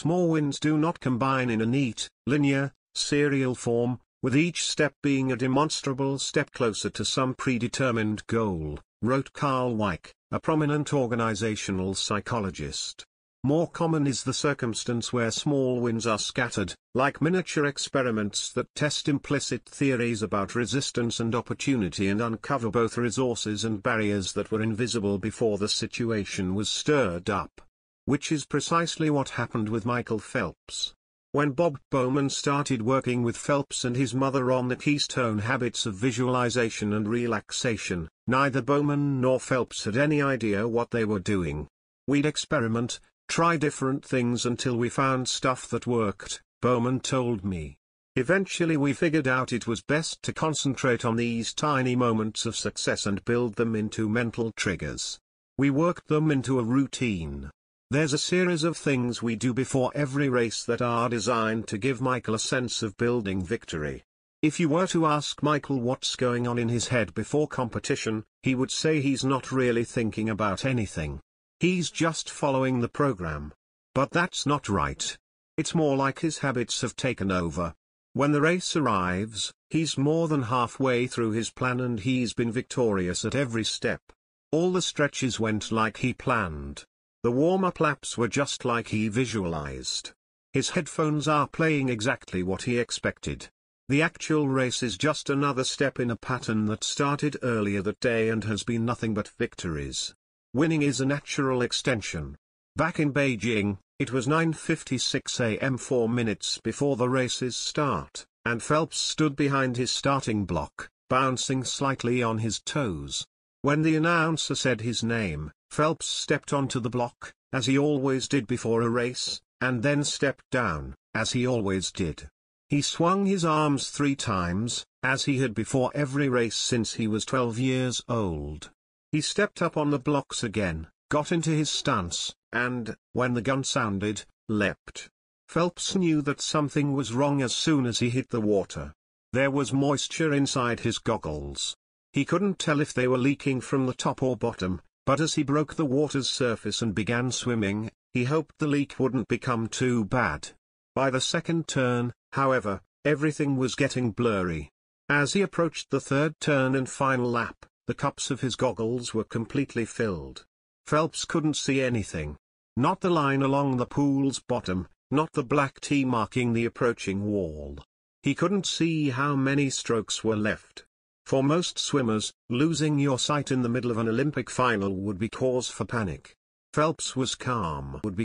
Small wins do not combine in a neat, linear, serial form, with each step being a demonstrable step closer to some predetermined goal, wrote Carl Weick, a prominent organizational psychologist. More common is the circumstance where small wins are scattered, like miniature experiments that test implicit theories about resistance and opportunity and uncover both resources and barriers that were invisible before the situation was stirred up. Which is precisely what happened with Michael Phelps. When Bob Bowman started working with Phelps and his mother on the Keystone habits of visualization and relaxation, neither Bowman nor Phelps had any idea what they were doing. We'd experiment, Try different things until we found stuff that worked, Bowman told me. Eventually we figured out it was best to concentrate on these tiny moments of success and build them into mental triggers. We worked them into a routine. There's a series of things we do before every race that are designed to give Michael a sense of building victory. If you were to ask Michael what's going on in his head before competition, he would say he's not really thinking about anything. He's just following the program. But that's not right. It's more like his habits have taken over. When the race arrives, he's more than halfway through his plan and he's been victorious at every step. All the stretches went like he planned. The warm-up laps were just like he visualized. His headphones are playing exactly what he expected. The actual race is just another step in a pattern that started earlier that day and has been nothing but victories. Winning is a natural extension. Back in Beijing, it was 9.56 am 4 minutes before the race's start, and Phelps stood behind his starting block, bouncing slightly on his toes. When the announcer said his name, Phelps stepped onto the block, as he always did before a race, and then stepped down, as he always did. He swung his arms three times, as he had before every race since he was 12 years old. He stepped up on the blocks again, got into his stance, and, when the gun sounded, leapt. Phelps knew that something was wrong as soon as he hit the water. There was moisture inside his goggles. He couldn't tell if they were leaking from the top or bottom, but as he broke the water's surface and began swimming, he hoped the leak wouldn't become too bad. By the second turn, however, everything was getting blurry. As he approached the third turn and final lap, the cups of his goggles were completely filled. Phelps couldn't see anything. Not the line along the pool's bottom, not the black T marking the approaching wall. He couldn't see how many strokes were left. For most swimmers, losing your sight in the middle of an Olympic final would be cause for panic. Phelps was calm would be.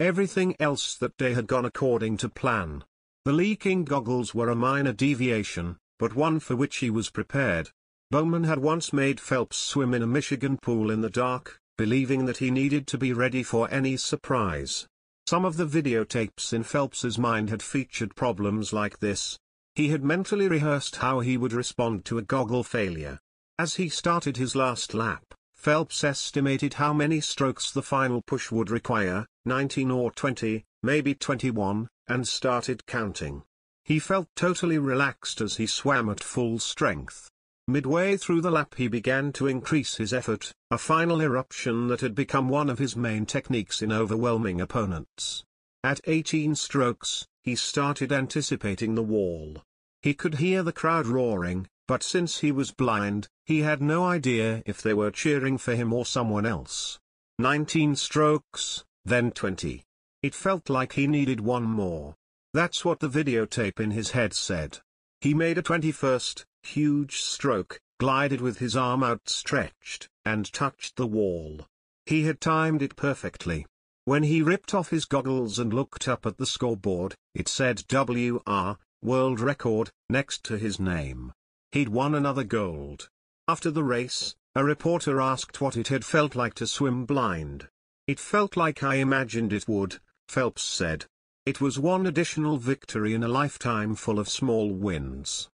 Everything else that day had gone according to plan. The leaking goggles were a minor deviation, but one for which he was prepared. Bowman had once made Phelps swim in a Michigan pool in the dark, believing that he needed to be ready for any surprise. Some of the videotapes in Phelps's mind had featured problems like this. He had mentally rehearsed how he would respond to a goggle failure. As he started his last lap, Phelps estimated how many strokes the final push would require, 19 or 20, maybe 21, and started counting. He felt totally relaxed as he swam at full strength. Midway through the lap he began to increase his effort, a final eruption that had become one of his main techniques in overwhelming opponents. At 18 strokes, he started anticipating the wall. He could hear the crowd roaring, but since he was blind, he had no idea if they were cheering for him or someone else. 19 strokes, then 20. It felt like he needed one more. That's what the videotape in his head said. He made a 21st, huge stroke, glided with his arm outstretched, and touched the wall. He had timed it perfectly. When he ripped off his goggles and looked up at the scoreboard, it said WR, world record, next to his name. He'd won another gold. After the race, A reporter asked what it had felt like to swim blind. It felt like I imagined it would, Phelps said. It was one additional victory in a lifetime full of small wins.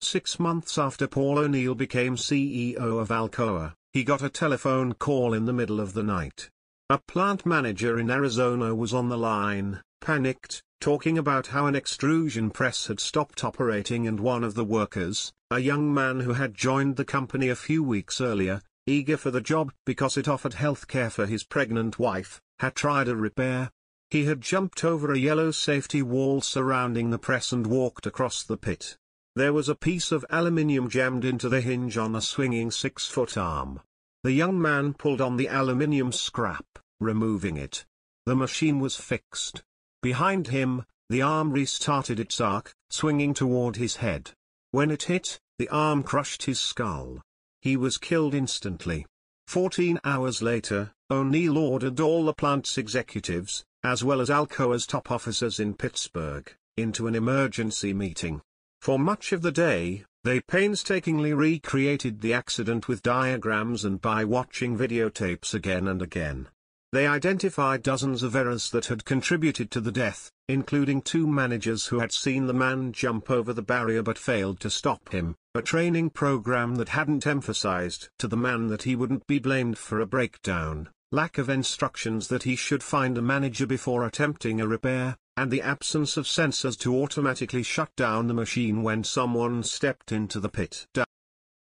Six months after Paul O'Neill became CEO of Alcoa, he got a telephone call in the middle of the night. A plant manager in Arizona was on the line, panicked, talking about how an extrusion press had stopped operating and one of the workers, a young man who had joined the company a few weeks earlier, eager for the job because it offered health care for his pregnant wife, had tried a repair, he had jumped over a yellow safety wall surrounding the press and walked across the pit. There was a piece of aluminium jammed into the hinge on a swinging six-foot arm. The young man pulled on the aluminium scrap, removing it. The machine was fixed. Behind him, the arm restarted its arc, swinging toward his head. When it hit, the arm crushed his skull. He was killed instantly. Fourteen hours later, O'Neill ordered all the plant's executives, as well as Alcoa's top officers in Pittsburgh, into an emergency meeting. For much of the day, they painstakingly recreated the accident with diagrams and by watching videotapes again and again. They identified dozens of errors that had contributed to the death, including two managers who had seen the man jump over the barrier but failed to stop him, a training program that hadn't emphasized to the man that he wouldn't be blamed for a breakdown, lack of instructions that he should find a manager before attempting a repair, and the absence of sensors to automatically shut down the machine when someone stepped into the pit.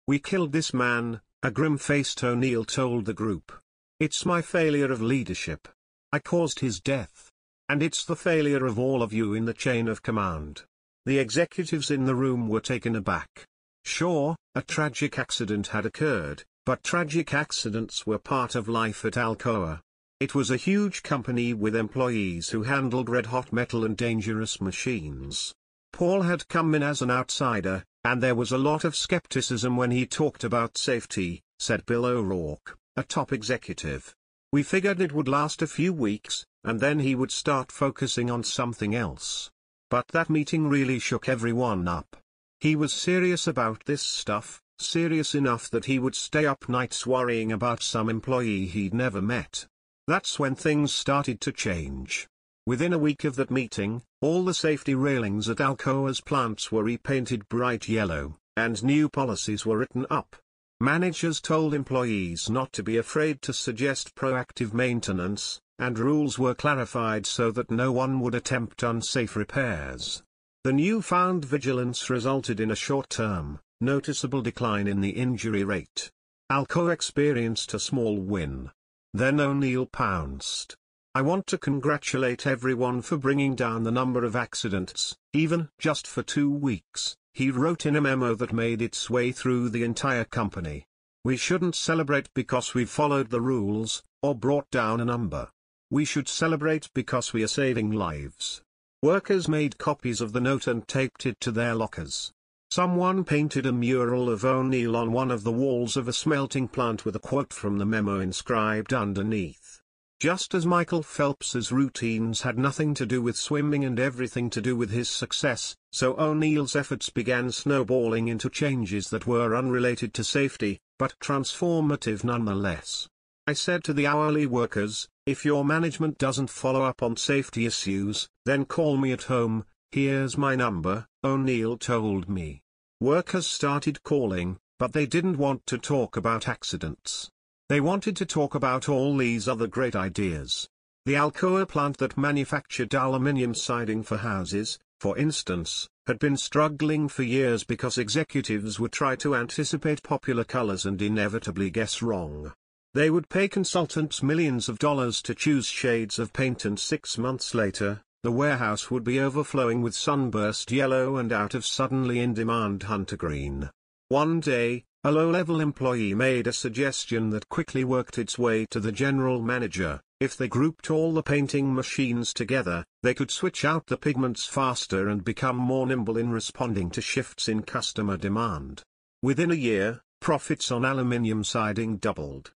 We killed this man, a grim-faced O'Neill told the group. It's my failure of leadership. I caused his death. And it's the failure of all of you in the chain of command. The executives in the room were taken aback. Sure, a tragic accident had occurred, but tragic accidents were part of life at Alcoa. It was a huge company with employees who handled red-hot metal and dangerous machines. Paul had come in as an outsider, and there was a lot of skepticism when he talked about safety, said Bill O'Rourke, a top executive. We figured it would last a few weeks, and then he would start focusing on something else. But that meeting really shook everyone up. He was serious about this stuff, serious enough that he would stay up nights worrying about some employee he'd never met. That's when things started to change. Within a week of that meeting, all the safety railings at Alcoa's plants were repainted bright yellow, and new policies were written up. Managers told employees not to be afraid to suggest proactive maintenance, and rules were clarified so that no one would attempt unsafe repairs. The newfound vigilance resulted in a short-term, noticeable decline in the injury rate. Alcoa experienced a small win. Then O'Neill pounced. I want to congratulate everyone for bringing down the number of accidents, even just for two weeks, he wrote in a memo that made its way through the entire company. We shouldn't celebrate because we followed the rules, or brought down a number. We should celebrate because we are saving lives. Workers made copies of the note and taped it to their lockers. Someone painted a mural of O'Neill on one of the walls of a smelting plant with a quote from the memo inscribed underneath. Just as Michael Phelps's routines had nothing to do with swimming and everything to do with his success, so O'Neill's efforts began snowballing into changes that were unrelated to safety, but transformative nonetheless. I said to the hourly workers, if your management doesn't follow up on safety issues, then call me at home, here's my number, O'Neill told me. Workers started calling, but they didn't want to talk about accidents. They wanted to talk about all these other great ideas. The Alcoa plant that manufactured aluminium siding for houses, for instance, had been struggling for years because executives would try to anticipate popular colors and inevitably guess wrong. They would pay consultants millions of dollars to choose shades of paint and six months later, the warehouse would be overflowing with sunburst yellow and out of suddenly in-demand hunter green. One day, a low-level employee made a suggestion that quickly worked its way to the general manager. If they grouped all the painting machines together, they could switch out the pigments faster and become more nimble in responding to shifts in customer demand. Within a year, profits on aluminium siding doubled.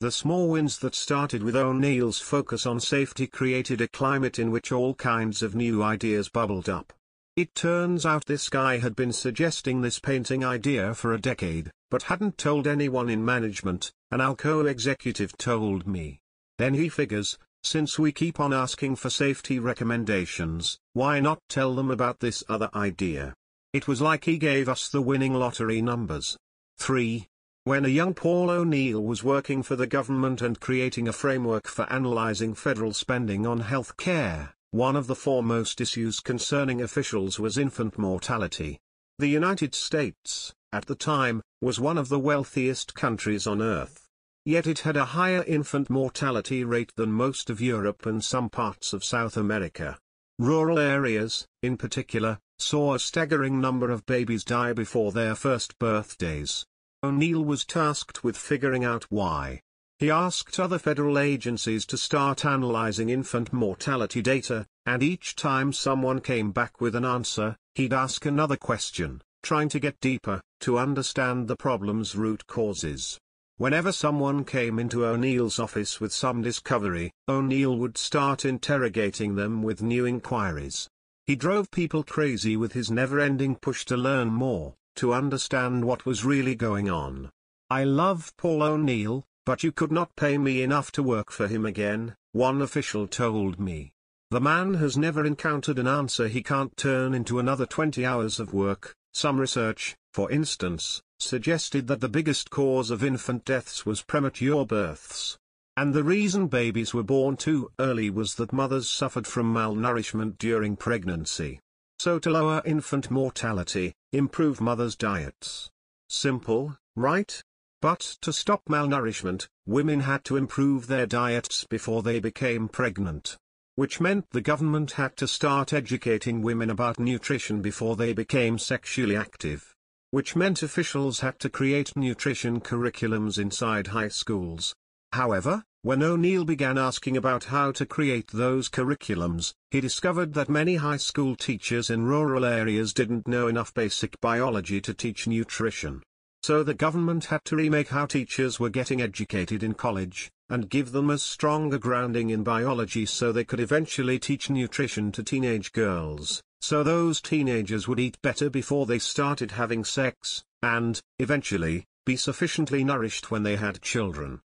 The small wins that started with O'Neill's focus on safety created a climate in which all kinds of new ideas bubbled up. It turns out this guy had been suggesting this painting idea for a decade, but hadn't told anyone in management, an Alcoa executive told me. Then he figures, since we keep on asking for safety recommendations, why not tell them about this other idea? It was like he gave us the winning lottery numbers. 3. When a young Paul O'Neill was working for the government and creating a framework for analyzing federal spending on health care, one of the foremost issues concerning officials was infant mortality. The United States, at the time, was one of the wealthiest countries on earth. Yet it had a higher infant mortality rate than most of Europe and some parts of South America. Rural areas, in particular, saw a staggering number of babies die before their first birthdays. O'Neill was tasked with figuring out why. He asked other federal agencies to start analyzing infant mortality data, and each time someone came back with an answer, he'd ask another question, trying to get deeper, to understand the problem's root causes. Whenever someone came into O'Neill's office with some discovery, O'Neill would start interrogating them with new inquiries. He drove people crazy with his never-ending push to learn more, to understand what was really going on. I love Paul O'Neill, but you could not pay me enough to work for him again, one official told me. The man has never encountered an answer he can't turn into another 20 hours of work. Some research, for instance, suggested that the biggest cause of infant deaths was premature births. And the reason babies were born too early was that mothers suffered from malnourishment during pregnancy. So to lower infant mortality, improve mothers' diets. Simple, right? But to stop malnourishment, women had to improve their diets before they became pregnant. Which meant the government had to start educating women about nutrition before they became sexually active which meant officials had to create nutrition curriculums inside high schools. However, when O'Neill began asking about how to create those curriculums, he discovered that many high school teachers in rural areas didn't know enough basic biology to teach nutrition. So the government had to remake how teachers were getting educated in college, and give them a stronger grounding in biology so they could eventually teach nutrition to teenage girls so those teenagers would eat better before they started having sex, and, eventually, be sufficiently nourished when they had children.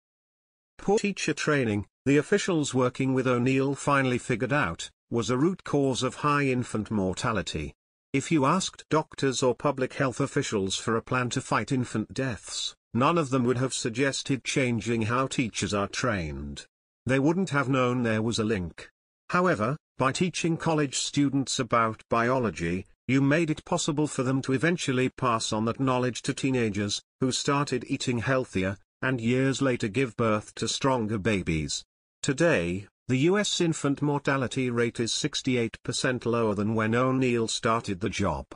Poor teacher training, the officials working with O'Neill finally figured out, was a root cause of high infant mortality. If you asked doctors or public health officials for a plan to fight infant deaths, none of them would have suggested changing how teachers are trained. They wouldn't have known there was a link. However, by teaching college students about biology, you made it possible for them to eventually pass on that knowledge to teenagers, who started eating healthier, and years later give birth to stronger babies. Today, the US infant mortality rate is 68% lower than when O'Neill started the job.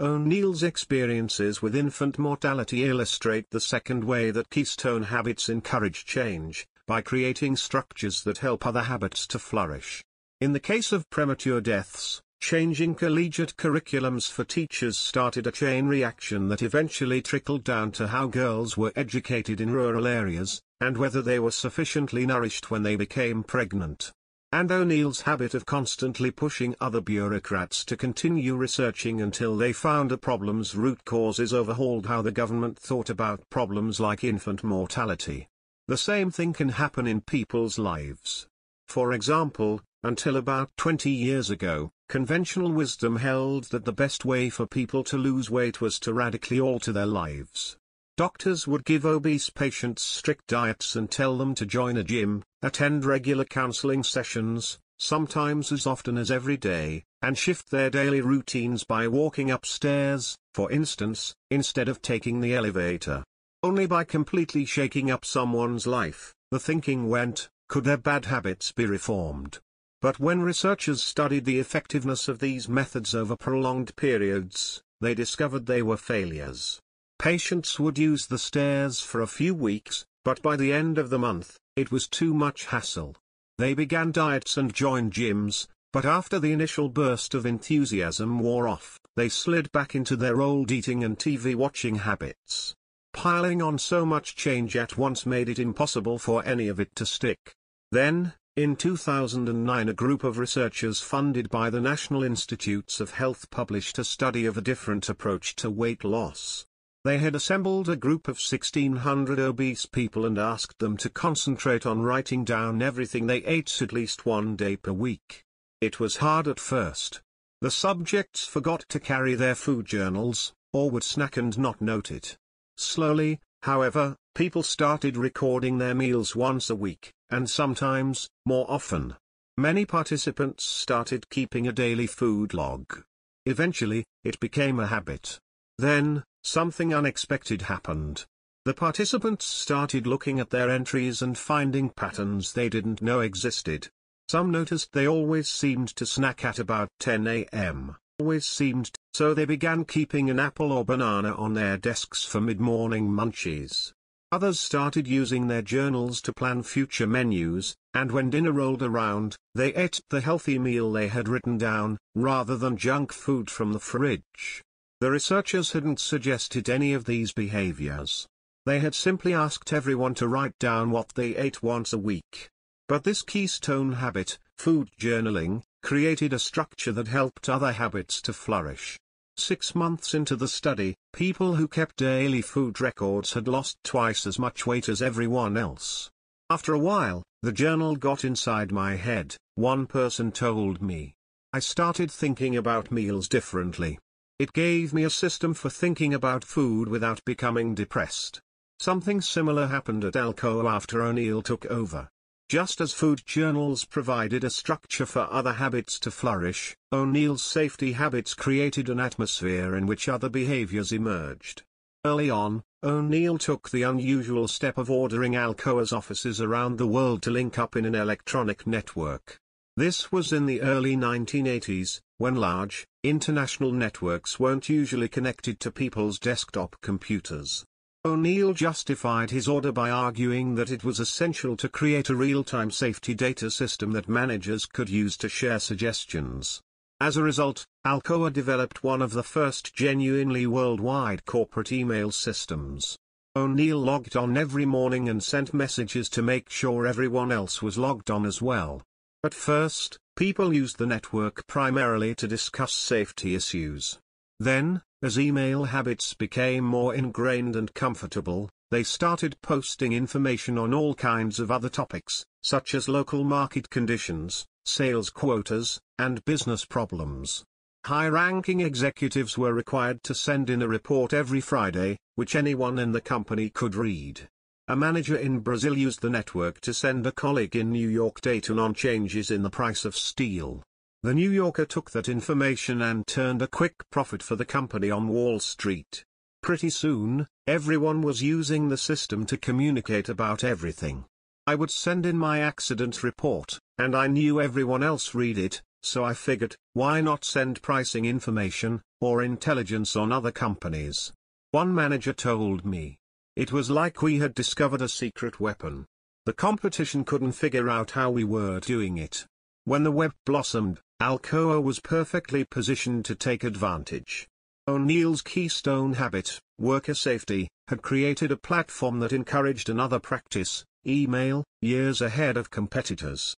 O'Neill's experiences with infant mortality illustrate the second way that Keystone habits encourage change, by creating structures that help other habits to flourish. In the case of premature deaths, changing collegiate curriculums for teachers started a chain reaction that eventually trickled down to how girls were educated in rural areas, and whether they were sufficiently nourished when they became pregnant. And O'Neill's habit of constantly pushing other bureaucrats to continue researching until they found a problem's root causes overhauled how the government thought about problems like infant mortality. The same thing can happen in people's lives. For example, until about 20 years ago, conventional wisdom held that the best way for people to lose weight was to radically alter their lives. Doctors would give obese patients strict diets and tell them to join a gym, attend regular counseling sessions, sometimes as often as every day, and shift their daily routines by walking upstairs, for instance, instead of taking the elevator. Only by completely shaking up someone's life, the thinking went, could their bad habits be reformed. But when researchers studied the effectiveness of these methods over prolonged periods, they discovered they were failures. Patients would use the stairs for a few weeks, but by the end of the month, it was too much hassle. They began diets and joined gyms, but after the initial burst of enthusiasm wore off, they slid back into their old eating and TV watching habits. Piling on so much change at once made it impossible for any of it to stick. Then, In 2009 a group of researchers funded by the National Institutes of Health published a study of a different approach to weight loss. They had assembled a group of 1600 obese people and asked them to concentrate on writing down everything they ate at least one day per week. It was hard at first. The subjects forgot to carry their food journals, or would snack and not note it. Slowly, however, people started recording their meals once a week, and sometimes, more often. Many participants started keeping a daily food log. Eventually, it became a habit. Then, something unexpected happened. The participants started looking at their entries and finding patterns they didn't know existed. Some noticed they always seemed to snack at about 10 a.m. Always seemed, so they began keeping an apple or banana on their desks for mid-morning munchies. Others started using their journals to plan future menus, and when dinner rolled around, they ate the healthy meal they had written down, rather than junk food from the fridge. The researchers hadn't suggested any of these behaviors. They had simply asked everyone to write down what they ate once a week. But this keystone habit, food journaling, created a structure that helped other habits to flourish. Six months into the study, people who kept daily food records had lost twice as much weight as everyone else. After a while, the journal got inside my head, one person told me. I started thinking about meals differently. It gave me a system for thinking about food without becoming depressed. Something similar happened at Alcoa after O'Neill took over. Just as food journals provided a structure for other habits to flourish, O'Neill's safety habits created an atmosphere in which other behaviors emerged. Early on, O'Neill took the unusual step of ordering Alcoa's offices around the world to link up in an electronic network. This was in the early 1980s, when large, international networks weren't usually connected to people's desktop computers. O'Neill justified his order by arguing that it was essential to create a real-time safety data system that managers could use to share suggestions. As a result, Alcoa developed one of the first genuinely worldwide corporate email systems. O'Neill logged on every morning and sent messages to make sure everyone else was logged on as well. At first, people used the network primarily to discuss safety issues. Then, as email habits became more ingrained and comfortable, they started posting information on all kinds of other topics, such as local market conditions, sales quotas, and business problems. High-ranking executives were required to send in a report every Friday, which anyone in the company could read. A manager in Brazil used the network to send a colleague in New York data on changes in the price of steel. The New Yorker took that information and turned a quick profit for the company on Wall Street. Pretty soon, everyone was using the system to communicate about everything. I would send in my accident report, and I knew everyone else read it, so I figured, why not send pricing information, or intelligence on other companies? One manager told me. It was like we had discovered a secret weapon. The competition couldn't figure out how we were doing it. When the web blossomed, Alcoa was perfectly positioned to take advantage. O'Neill's keystone habit, worker safety, had created a platform that encouraged another practice, email, years ahead of competitors.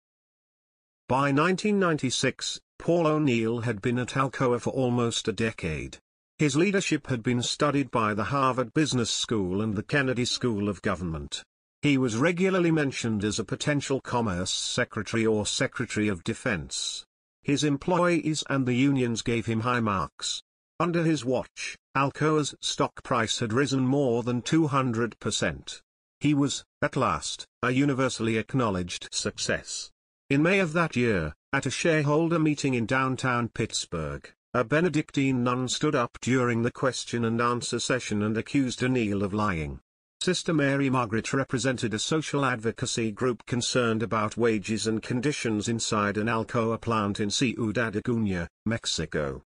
By 1996, Paul O'Neill had been at Alcoa for almost a decade. His leadership had been studied by the Harvard Business School and the Kennedy School of Government. He was regularly mentioned as a potential Commerce Secretary or Secretary of Defense. His employees and the unions gave him high marks. Under his watch, Alcoa's stock price had risen more than 200%. He was, at last, a universally acknowledged success. In May of that year, at a shareholder meeting in downtown Pittsburgh, a Benedictine nun stood up during the question and answer session and accused O'Neill of lying. Sister Mary Margaret represented a social advocacy group concerned about wages and conditions inside an Alcoa plant in Ciudad Acuña, Mexico.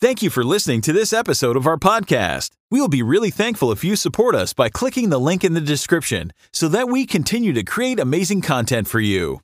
Thank you for listening to this episode of our podcast. We will be really thankful if you support us by clicking the link in the description so that we continue to create amazing content for you.